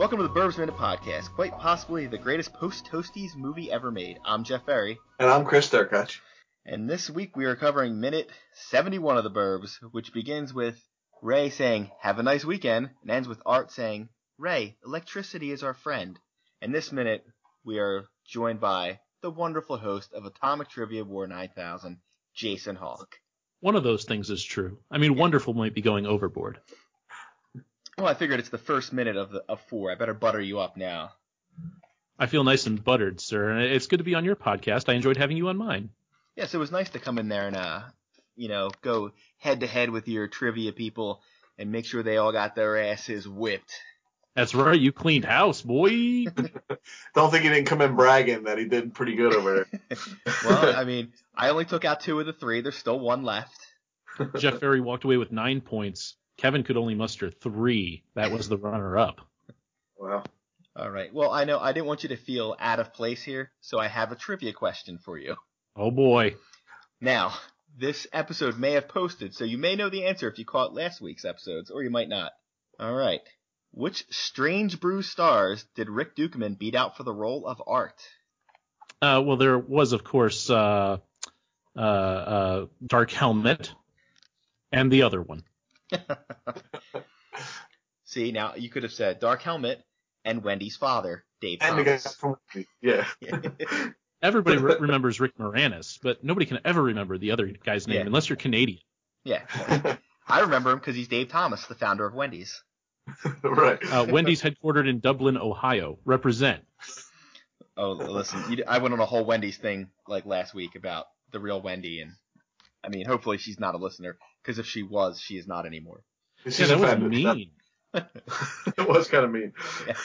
Welcome to the Burbs Minute Podcast, quite possibly the greatest post-Toasties movie ever made. I'm Jeff Ferry, And I'm Chris Derkach. and this week we are covering minute 71 of the Burbs, which begins with Ray saying, have a nice weekend, and ends with Art saying, Ray, electricity is our friend. And this minute, we are joined by the wonderful host of Atomic Trivia War 9000, Jason Hawk. One of those things is true. I mean, wonderful might be going overboard. Well, I figured it's the first minute of the of four. I better butter you up now. I feel nice and buttered, sir. and It's good to be on your podcast. I enjoyed having you on mine. Yes, it was nice to come in there and uh, you know, go head to head with your trivia people and make sure they all got their asses whipped. That's right. You cleaned house, boy. Don't think he didn't come in bragging that he did pretty good over there. Well, I mean, I only took out two of the three. There's still one left. Jeff Ferry walked away with nine points. Kevin could only muster three. That was the runner-up. Wow. All right. Well, I know I didn't want you to feel out of place here, so I have a trivia question for you. Oh boy. Now, this episode may have posted, so you may know the answer if you caught last week's episodes, or you might not. All right. Which Strange Brew stars did Rick Ducommun beat out for the role of Art? Uh, well, there was, of course, uh, uh, uh, Dark Helmet, and the other one. See, now you could have said Dark Helmet and Wendy's father, Dave And the guy Thomas. from yeah. Everybody re- remembers Rick Moranis, but nobody can ever remember the other guy's name Yeah. unless you're Canadian. yeah. I remember him because he's Dave Thomas, the founder of Wendy's. right. Uh, Wendy's headquartered in Dublin, Ohio. Represent. Oh, listen, you, I went on a whole Wendy's thing like last week about the real Wendy, and I mean, hopefully she's not a listener because if she was, she is not anymore. She's Yeah, that was mean. it was kind of mean.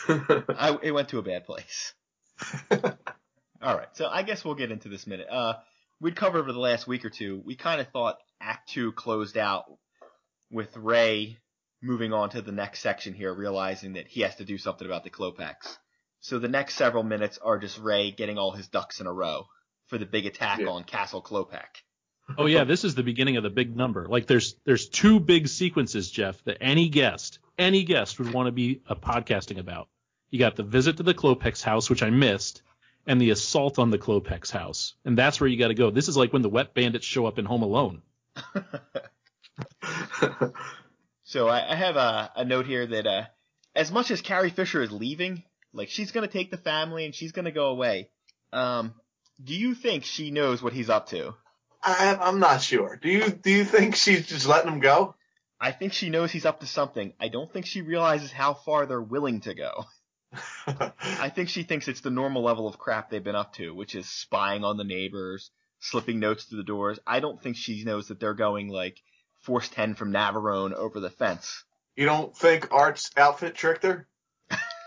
I, it went to a bad place. All right, so I guess we'll get into this minute. Uh, we'd covered over the last week or two. We kind of thought Act Two closed out with Ray moving on to the next section here, realizing that he has to do something about the Klopeks. So the next several minutes are just Ray getting all his ducks in a row for the big attack Yeah. on Castle Klopek. Oh yeah, this is the beginning of the big number. Like there's there's two big sequences, Jeff, that any guest, any guest would want to be a podcasting about. You got the visit to the Klopeks house, which I missed, and the assault on the Klopeks house. And that's where you got to go. This is like when the wet bandits show up in Home Alone. So I, I have a, a note here that uh, as much as Carrie Fisher is leaving, like she's gonna take the family and she's gonna go away. Um, do you think she knows what he's up to? I, I'm not sure. Do you do you think she's just letting him go? I think she knows he's up to something. I don't think she realizes how far they're willing to go. I think she thinks it's the normal level of crap they've been up to, which is spying on the neighbors, slipping notes through the doors. I don't think she knows that they're going like Force 10 from Navarone over the fence. you don't think Art's outfit tricked her?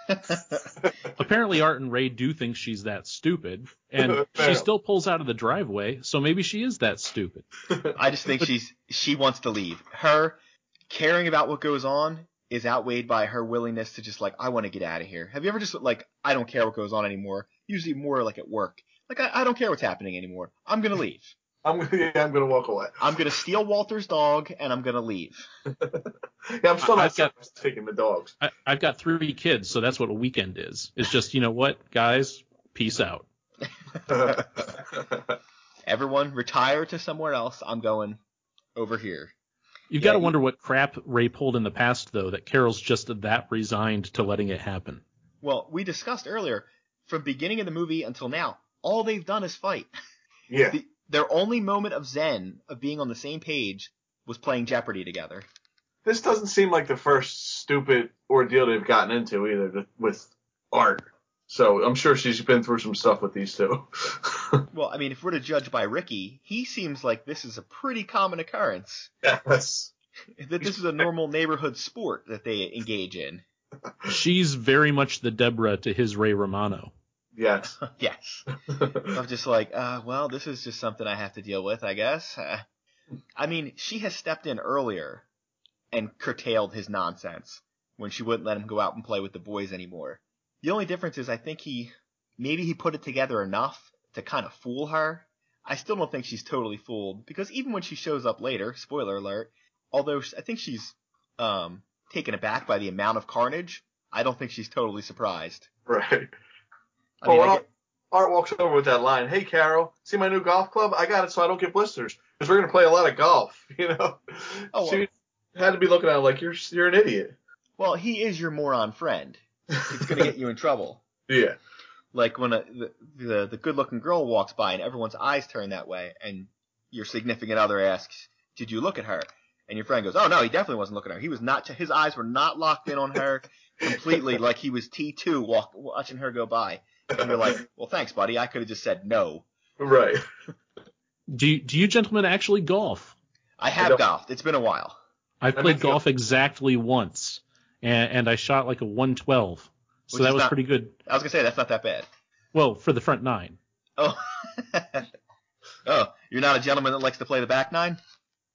Apparently, Art and Ray do think she's that stupid, and she still pulls out of the driveway. So maybe she is that stupid. I just think she's she wants to leave. Her caring about what goes on is outweighed by her willingness to just like I want to get out of here. Have you ever just like I don't care what goes on anymore? Usually more like at work. Like I, I don't care what's happening anymore. I'm gonna leave. I'm gonna yeah, I'm gonna walk away. I'm gonna steal Walter's dog and I'm gonna leave. Yeah, I'm still I- not I've got- taking the dogs. I, I've got three kids, so that's what a weekend is. It's just you know what, guys, peace out. Everyone retire to somewhere else. I'm going over here. You've Yeah, got to you- wonder what crap Ray pulled in the past, though, that Carol's just that resigned to letting it happen. Well, we discussed earlier, from beginning of the movie until now, all they've done is fight. yeah. The, their only moment of zen, of being on the same page, was playing Jeopardy together. This doesn't seem like the first stupid ordeal they've gotten into either with Art. So I'm sure she's been through some stuff with these two. Well, I mean, if we're to judge by Ricky, he seems like this is a pretty common occurrence. yes. That this is a normal neighborhood sport that they engage in. She's very much the Deborah to his Ray Romano. Yes. yes. I'm just like, uh, well, this is just something I have to deal with, I guess. Uh, I mean, she has stepped in earlier and curtailed his nonsense when she wouldn't let him go out and play with the boys anymore. The only difference is I think he, maybe he put it together enough to kind of fool her. I still don't think she's totally fooled because even when she shows up later, spoiler alert, although I think she's, um, taken aback by the amount of carnage, I don't think she's totally surprised. Right. I mean, oh, Art, get- Art walks over with that line. Hey, Carol, see my new golf club? I got it so I don't get blisters because we're gonna play a lot of golf. You know. Oh, she had to be looking at it like you're you're an idiot. well, he is your moron friend. It's gonna get you in trouble. Yeah. Like when a, the, the the good-looking girl walks by and everyone's eyes turn that way, and your significant other asks, "Did you look at her?" And your friend goes, "Oh no, he definitely wasn't looking at her. He was not. His eyes were not locked in on her completely, like he was T two walk, watching her go by." And you're like, "Well, thanks, buddy. I could have just said no. Right. Do you, do you gentlemen actually golf? I have don't- golfed. It's been a while." I've played makes you- golf exactly once, and, and I shot like a 112, so Which that is was not- pretty good. I was gonna say that's not that bad. Well, for the front nine, Oh, oh, you're not a gentleman that likes to play the back nine.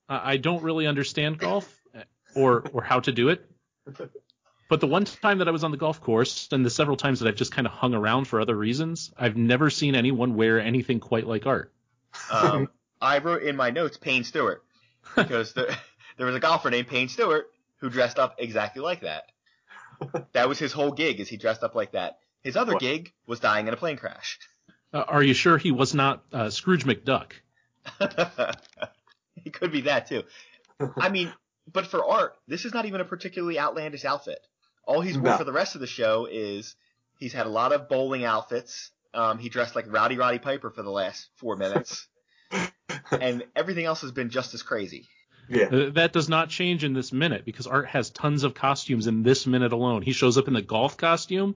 I I don't really understand golf or or how to do it. But the one time that I was on the golf course, and the several times that I've just kind of hung around for other reasons, I've never seen anyone wear anything quite like art. Um, I wrote in my notes Payne Stewart because there, there was a golfer named Payne Stewart who dressed up exactly like that. That was his whole gig, is he dressed up like that. His other What? gig was dying in a plane crash. Uh, are you sure he was not uh, Scrooge McDuck? he could be that too. I mean, but for art, this is not even a particularly outlandish outfit. All he's worn No. for the rest of the show is he's had a lot of bowling outfits. Um, he dressed like Rowdy Roddy Piper for the last four minutes, and everything else has been just as crazy. Yeah. Uh, that does not change in this minute because Art has tons of costumes in this minute alone. He shows up in the golf costume,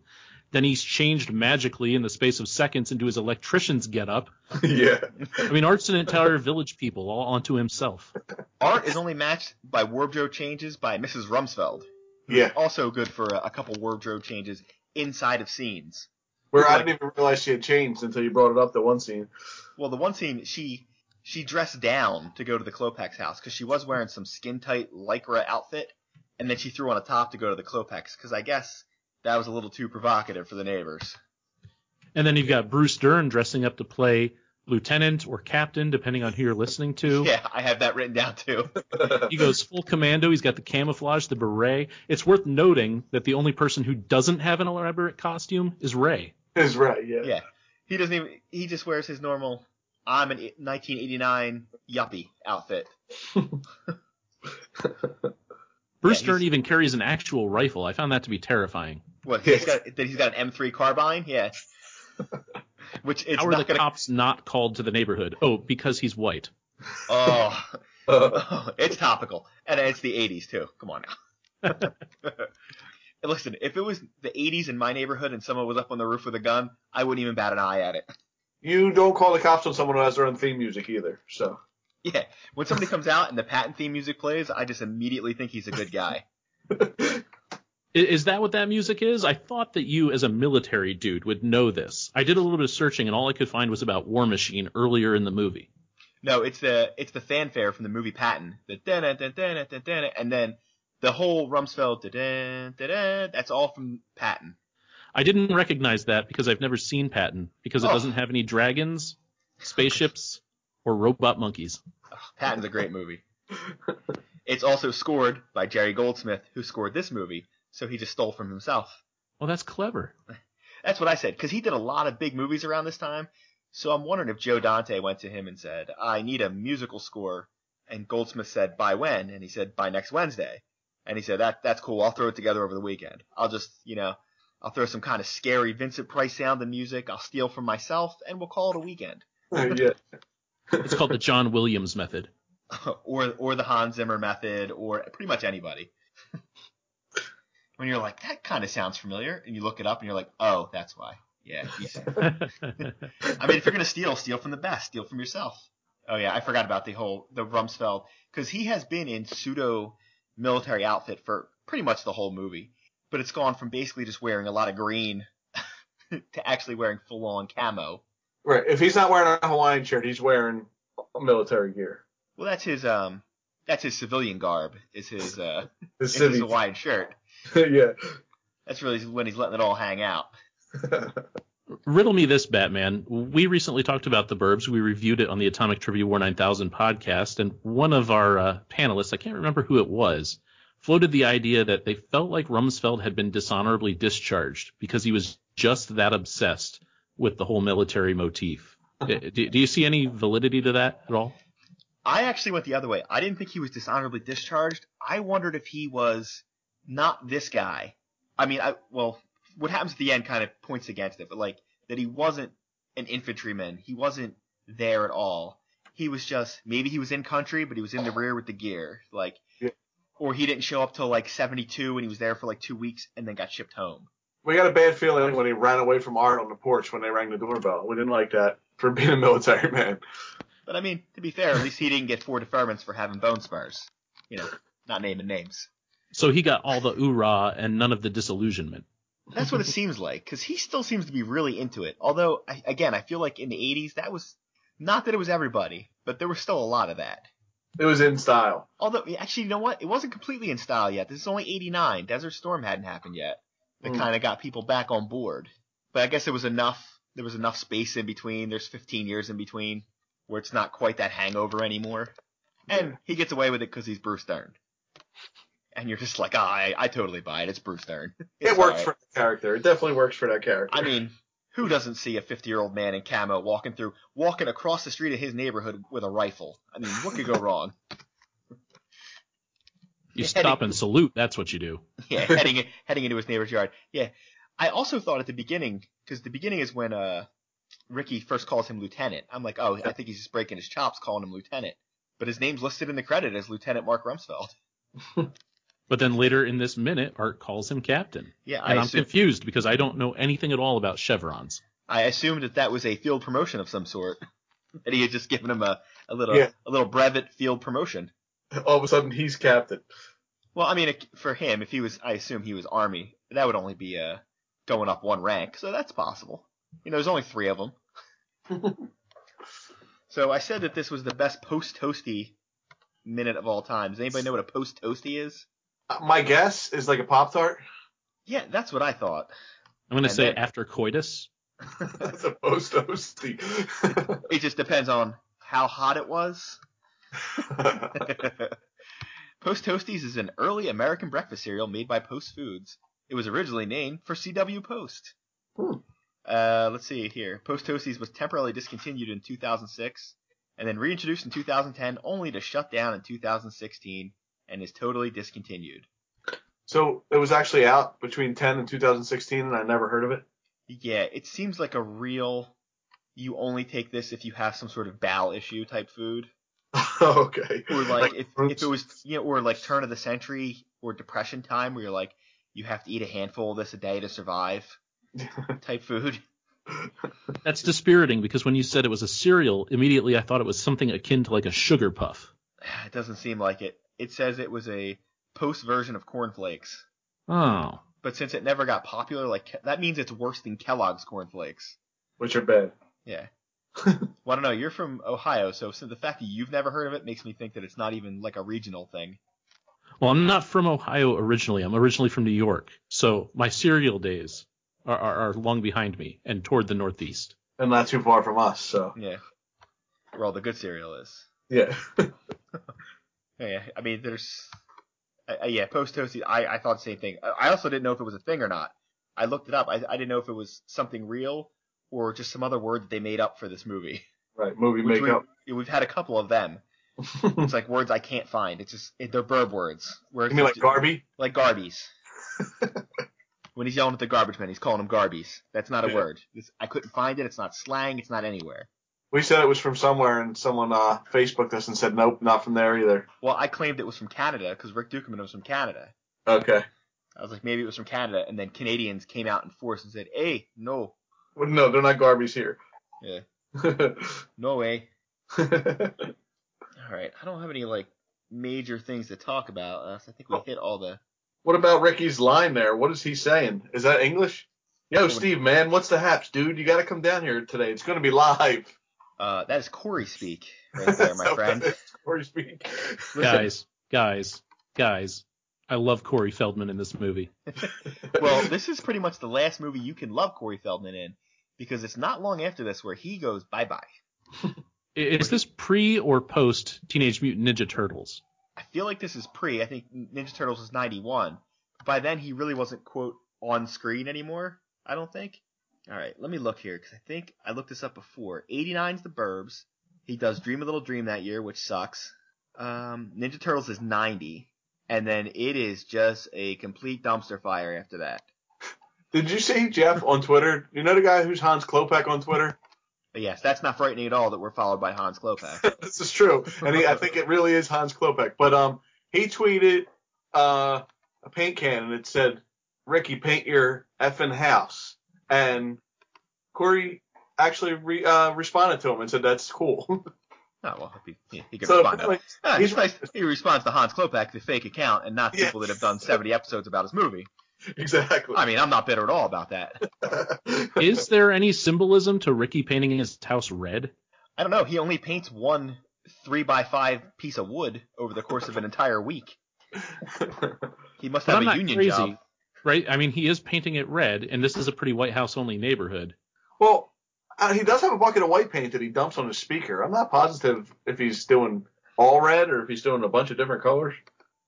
then he's changed magically in the space of seconds into his electrician's getup. yeah. I mean, Art's an entire village people all onto himself. Art is only matched by wardrobe changes by Mrs. Rumsfeld. Yeah. Also good for a, a couple wardrobe changes inside of scenes. Where I didn't even realize she had changed until you brought it up. The one scene. Well, the one scene she she dressed down to go to the Klopeks house because she was wearing some skin tight lycra outfit, and then she threw on a top to go to the Klopeks because I guess that was a little too provocative for the neighbors. And then you've got Bruce Dern dressing up to play lieutenant or captain, depending on who you're listening to. Yeah, I have that written down too. He goes full commando. He's got the camouflage, the beret. It's worth noting that the only person who doesn't have an elaborate costume is Ray. Is right. Yeah. Yeah, he doesn't even. He just wears his normal. I'm an 1989 yuppie outfit. Bruce Yeah, Dern he's- even carries an actual rifle. I found that to be terrifying. What? He's got that. He's got an M3 carbine. Yeah. Which it's How are not the gonna. cops not called to the neighborhood? Oh, because he's white. Oh, Uh, it's topical, and it's the 80s too. Come on now. Listen, if it was the 80s in my neighborhood and someone was up on the roof with a gun, I wouldn't even bat an eye at it. you don't call the cops on someone who has their own theme music either. So. Yeah, when somebody comes out and the Patton theme music plays, I just immediately think he's a good guy. Is that what that music is? I thought that you, as a military dude, would know this. I did a little bit of searching, and all I could find was about War Machine earlier in the movie. No, it's the it's the fanfare from the movie Patton. The dun dun dun dun dun, and then the whole Rumsfeld dun dun dun. That's all from Patton. I didn't recognize that because I've never seen Patton because it Oh. doesn't have any dragons, spaceships, or robot monkeys. Patton's a great movie. It's also scored by Jerry Goldsmith, who scored this movie, so he just stole from himself. Well, that's clever. That's what I said, because he did a lot of big movies around this time. So I'm wondering if Joe Dante went to him and said, I need a musical score. And Goldsmith said, by when? And he said, by next Wednesday. And he said, that, that's cool. I'll throw it together over the weekend. I'll just, you know, I'll throw some kind of scary Vincent Price sound and music. I'll steal from myself and we'll call it a weekend. yeah. It's called the John Williams method. or, or the Hans Zimmer method or pretty much anybody. when you're like, that kind of sounds familiar. And you look it up and you're like, oh, that's why. Yeah. He's, I mean, if you're gonna steal, steal from the best. Steal from yourself. Oh yeah, I forgot about the whole the Rumsfeld because he has been in pseudo military outfit for pretty much the whole movie, but it's gone from basically just wearing a lot of green to actually wearing full on camo. Right. If he's not wearing a Hawaiian shirt, he's wearing military gear. Well, that's his um, that's his civilian garb. Is his uh, His is his civvy. Hawaiian shirt. yeah. That's really when he's letting it all hang out. Riddle me this, Batman. We recently talked about the Burbs. We reviewed it on the Atomic Trivia War 9000 podcast, and one of our uh, panelists, I can't remember who it was, floated the idea that they felt like Rumsfeld had been dishonorably discharged because he was just that obsessed with the whole military motif. do, do you see any validity to that at all? I actually went the other way. I didn't think he was dishonorably discharged. I wondered if he was not this guy. I mean, I well, what happens at the end kind of points against it, but like that he wasn't an infantryman. He wasn't there at all. He was just maybe he was in country, but he was in the rear with the gear, like, Yeah. or he didn't show up till like 72 and he was there for like two weeks and then got shipped home. We got a bad feeling when he ran away from Art on the porch when they rang the doorbell. We didn't like that for being a military man. But I mean, to be fair, at least he didn't get four deferments for having bone spurs. You know, not naming names. So he got all the oorah and none of the disillusionment. That's what it seems like, because he still seems to be really into it. Although, I, again, I feel like in the 80s, that was not that it was everybody, but there was still a lot of that. It was in style. Although, actually, you know what? It wasn't completely in style yet. This is only 89. Desert Storm hadn't happened yet. That Mm. kind of got people back on board. But I guess there was enough, there was enough space in between. There's 15 years in between where it's not quite that hangover anymore. And he gets away with it because he's Bruce Dern. And you're just like, ah, I, I totally buy it. It's Bruce Dern. It's it works alright. for the character. It definitely works for that character. I mean, who doesn't see a 50 year old man in camo walking through, walking across the street of his neighborhood with a rifle? I mean, what could go wrong? You Yeah, stop he- and salute. That's what you do. Yeah, heading heading into his neighbor's yard. Yeah, I also thought at the beginning because the beginning is when uh Ricky first calls him lieutenant. I'm like, oh, I think he's just breaking his chops calling him lieutenant. But his name's listed in the credit as Lieutenant Mark Rumsfeld. But then later in this minute, Art calls him captain. Yeah, I And I'm assume, confused because I don't know anything at all about chevrons. I assumed that that was a field promotion of some sort. that he had just given him a, a little Yeah. a little brevet field promotion. All of a sudden, he's captain. Well, I mean, for him, if he was, I assume he was Army, that would only be uh, going up one rank, so that's possible. You know, there's only three of them. so I said that this was the best post toasty minute of all time. Does anybody know what a post toasty is? My guess is like a Pop Tart. Yeah, that's what I thought. I'm going to And say then- after coitus. That's a post toasty. It just depends on how hot it was. Post Toasties is an early American breakfast cereal made by Post Foods. It was originally named for C.W. Post. Hmm. Uh, let's see here. Post Toasties was temporarily discontinued in 2006 and then reintroduced in 2010 only to shut down in 2016 and is totally discontinued. so it was actually out between 10 and 2016, and I never heard of it. Yeah, it seems like a real you only take this if you have some sort of bowel issue type food. okay. or like, if, if it was you know or like turn of the century or depression time where you're like you have to eat a handful of this a day to survive type food That's dispiriting because when you said it was a cereal, immediately I thought it was something akin to like a sugar puff. it doesn't seem like it it says it was a post version of cornflakes Oh. but since it never got popular like that means it's worse than kellogg's cornflakes Which are bad. yeah well i don't know you're from ohio so, so the fact that you've never heard of it makes me think that it's not even like a regional thing Well, I'm not from Ohio originally. I'm originally from New York. So my cereal days are, are, are long behind me and toward the Northeast. And not too far from us, so. yeah where all the good cereal is Yeah. Yeah, I mean, there's, uh, uh, yeah, post toasty. I, I thought the same thing. I also didn't know if it was a thing or not. I looked it up. I, I didn't know if it was something real or just some other word that they made up for this movie. right. Movie Which makeup. we, we've had a couple of them. It's like words I can't find. It's just it, they're burb words. Where you mean like just- Garby? like garbies. when he's yelling at the garbage man, he's calling them garbies. That's not a Yeah. word. It's, I couldn't find it. It's not slang. It's not anywhere. We said it was from somewhere, and someone uh, Facebooked us and said, nope, not from there either. Well, I claimed it was from Canada because Rick Ducommun was from Canada. Okay. I was like, maybe it was from Canada, and then Canadians came out in force and said, "Hey, no, Well, no, they're not Garbies here. Yeah. no way." All right, I don't have any like major things to talk about. Uh, so I think we hit all the. what about Ricky's line there? What is he saying? Is that English? Yo, Steve, man, what's the haps, dude? You got to come down here today. It's going to be live. Uh, that is Corey speak right there, my friend. Corey speak. Guys, guys, guys. I love Corey Feldman in this movie. well, this is pretty much the last movie you can love Corey Feldman in because it's not long after this where he goes bye bye. Is this pre or post Teenage Mutant Ninja Turtles? I feel like this is pre. I think Ninja Turtles was 91. By then, he really wasn't quote on screen anymore. I don't think. All right, let me look here because I think I looked this up before. 89's The Burbs. He does Dream a Little Dream that year, which sucks. Um, Ninja Turtles is 90, and then it is just a complete dumpster fire after that. Did you see Jeff on Twitter? You know the guy who's Hans Klopek on Twitter? Yes, that's not frightening at all that we're followed by Hans Klopek. this is true, and he, I think it really is Hans Klopek. But um, he tweeted uh, a paint can and it said, "Ricky, paint your effing house." And Corey actually re, uh, responded to him and said, "That's cool." oh well, he, he, he can so respond. to apparently, that. Ah, he's. He responds to Hans Klopek, the fake account, and not people that have done 70 episodes about his movie. exactly. I mean, I'm not bitter at all about that. Is there any symbolism to Ricky painting his house red? I don't know. He only paints one three by five piece of wood over the course of an entire week. He must But have I'm a not union crazy, job. Right? I mean, he is painting it red, and this is a pretty White House only neighborhood. well, uh, he does have a bucket of white paint that he dumps on his speaker. I'm not positive if he's doing all red or if he's doing a bunch of different colors.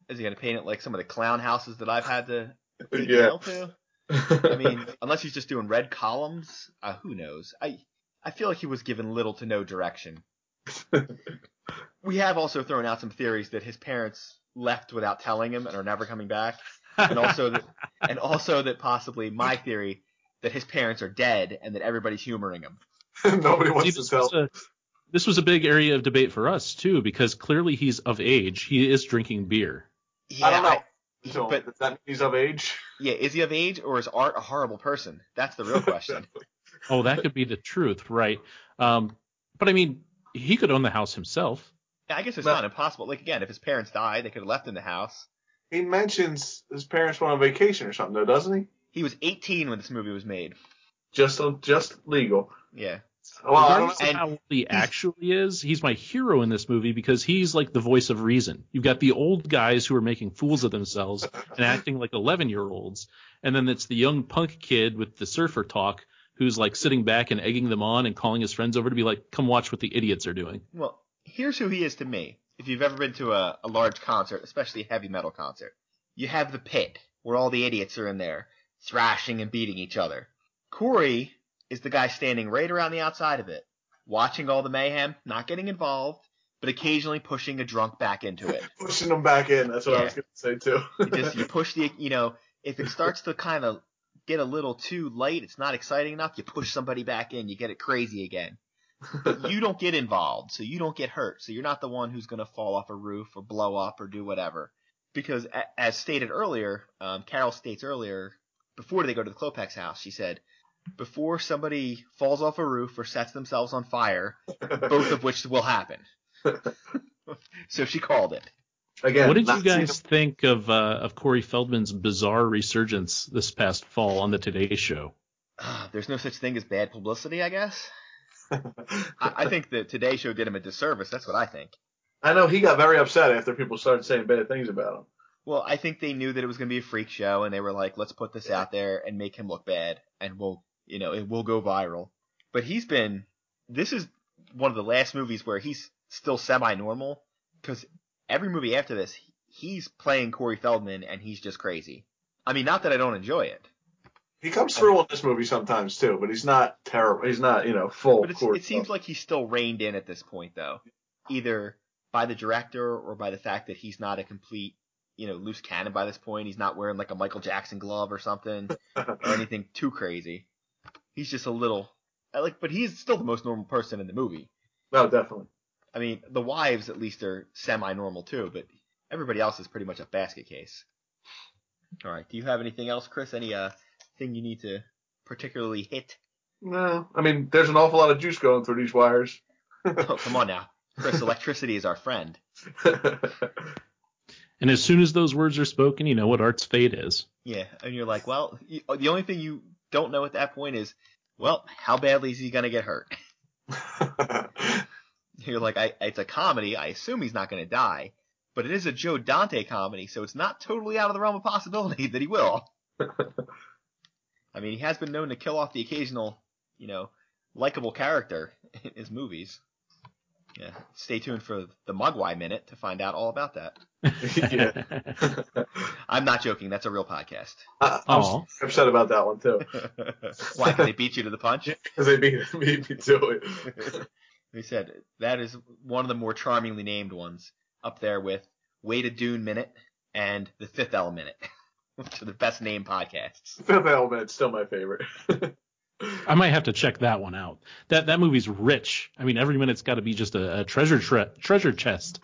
Is he going to paint it like some of the clown houses that I've had to take Yeah. to? I mean, unless he's just doing red columns, uh, who knows? I I feel like he was given little to no direction. we have also thrown out some theories that his parents left without telling him and are never coming back, and also that and also that possibly my theory that his parents are dead and that everybody's humoring him. Nobody See, wants to this, tell. was a, this was a big area of debate for us too, because clearly he's of age. He is drinking beer. Yeah, I don't know. So, but does that mean he's of age? yeah, is he of age or is Art a horrible person? That's the real question. Oh, that could be the truth, right? Um, but I mean, he could own the house himself. Yeah, I guess it's But- not impossible. Like again, if his parents died, they could have left him the house. He mentions his parents went on vacation or something, though, doesn't he? He was 18 when this movie was made. Just just legal. Yeah. Well, I don't Regardless know. of how old he actually is, he's my hero in this movie because he's like the voice of reason. You've got the old guys who are making fools of themselves and acting like 11 year olds, and then it's the young punk kid with the surfer talk who's like sitting back and egging them on and calling his friends over to be like, come watch what the idiots are doing. Well, here's who he is to me. If you've ever been to a, a large concert, especially a heavy metal concert, you have the pit where all the idiots are in there thrashing and beating each other. Corey is the guy standing right around the outside of it, watching all the mayhem, not getting involved, but occasionally pushing a drunk back into it. pushing them back in. That's what I was going to say too. You just you push the you know if it starts to kind of get a little too light, it's not exciting enough. You push somebody back in, you get it crazy again. But you don't get involved, so you don't get hurt. So you're not the one who's going to fall off a roof or blow up or do whatever. Because a- as stated earlier, um, Carol states earlier before they go to the Klopeks house, she said. Before somebody falls off a roof or sets themselves on fire, both of which will happen. so she called it. Again, what did you seeing guys think of uh, of Corey Feldman's bizarre resurgence this past fall on the Today Show? Ah, There's no such thing as bad publicity, I guess. I think the Today Show did him a disservice. That's what I think. I know he got very upset after people started saying bad things about him. Well, I think they knew that it was going to be a freak show, and they were like, "Let's put this out there and make him look bad, and we'll, you know, it will go viral." But he's been. This is one of the last movies where he's still semi-normal, because every movie after this, he's playing Corey Feldman, and he's just crazy. I mean, not that I don't enjoy it, He comes through on this movie sometimes too, but he's not terrible. He's not, you know, full. but it seems like he's still reined in at this point, though, either by the director or by the fact that he's not a complete, you know, loose cannon by this point. He's not wearing like a Michael Jackson glove or something or anything too crazy. He's just a little like, but he's still the most normal person in the movie. no, definitely. I mean, the wives at least are semi-normal too, but everybody else is pretty much a basket case. All right. Do you have anything else, Chris? Any uh thing you need to particularly hit? No, I mean, there's an awful lot of juice going through these wires. Oh, come on now, Chris. Electricity is our friend. And as soon as those words are spoken, you know what Art's fate is. Yeah, and you're like, well, you, the only thing you don't know at that point is, well, how badly is he gonna get hurt? You're like, I, it's a comedy. I assume he's not gonna die, but it is a Joe Dante comedy, so it's not totally out of the realm of possibility that he will. I mean, he has been known to kill off the occasional, you know, likable character in his movies. Yeah. Stay tuned for the Mogwai Minute to find out all about that. yeah. I'm not joking. That's a real podcast. I, I'm Aw. upset about that one too. Why? 'Cause they beat you to the punch? Because they beat, beat me to it. They said that is one of the more charmingly named ones, up there with Way to Dune Minute and The Fifth Element Minute, which are the best named podcasts. Fifth Element's still my favorite. I might have to check that one out. That that movie's rich. I mean, every minute's got to be just a, a treasure tre- treasure chest.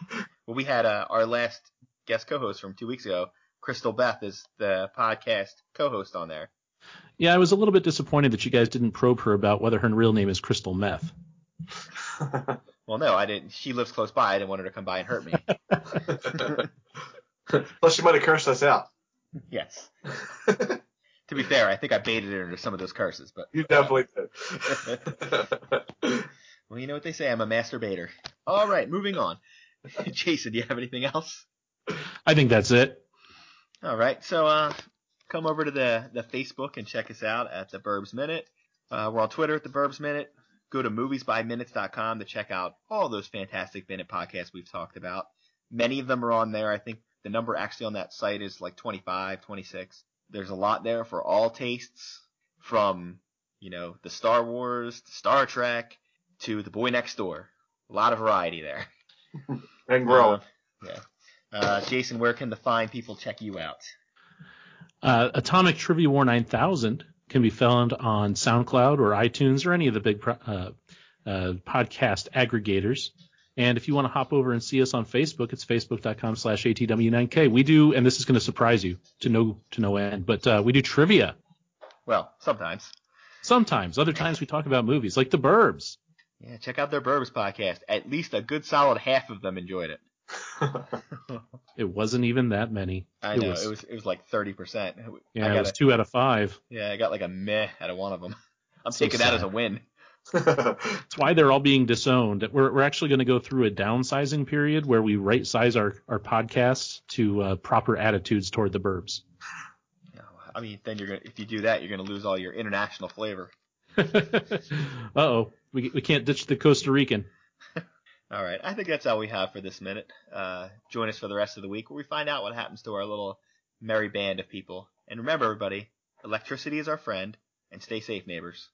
Well, we had uh, our last guest co-host from two weeks ago, Crystal Beth, is the podcast co-host on there. Yeah, I was a little bit disappointed that you guys didn't probe her about whether her real name is Crystal Meth. Well, no, I didn't. She lives close by. I didn't want her to come by and hurt me. Plus, she might have cursed us out. Yes. To be fair, I think I baited her into some of those curses, but You definitely did. well, you know what they say. I'm a master baiter. All right, moving on. Jason, do you have anything else? I think that's it. All right, so uh, come over to the the Facebook and check us out at the Burbs Minute. Uh, we're on Twitter at the Burbs Minute. Go to moviesbyminutes.com to check out all those fantastic minute podcasts we've talked about. Many of them are on there. I think the number actually on that site is like 25, 26. There's a lot there for all tastes, from you know the Star Wars, to Star Trek, to the Boy Next Door. A lot of variety there. and growing. Uh, yeah. Uh, Jason, where can the fine people check you out? Uh, Atomic Trivia War 9000 can be found on SoundCloud or iTunes or any of the big pro- uh, uh, podcast aggregators. And if you want to hop over and see us on Facebook, it's facebook.com slash ATW9K. We do, and this is going to surprise you to no, to no end, but uh, we do trivia Well, sometimes. sometimes. Other times we talk about movies, like The Burbs. Yeah, check out their Burbs podcast. At least a good solid half of them enjoyed it. It wasn't even that many. I It know was- it was it was like thirty percent. Yeah, I it was a, two out of five. yeah, I got like a meh out of one of them. I'm So taking that as a win. That's why they're all being disowned. We're, we're actually going to go through a downsizing period where we right size our, our podcasts to uh, proper attitudes toward the burbs. No, I mean, then you're gonna if you do that, you're gonna lose all your international flavor. uh oh, we, we can't ditch the Costa Rican. All right, I think that's all we have for this minute. Uh, join us for the rest of the week where we find out what happens to our little merry band of people. And remember, everybody, electricity is our friend, and stay safe, neighbors.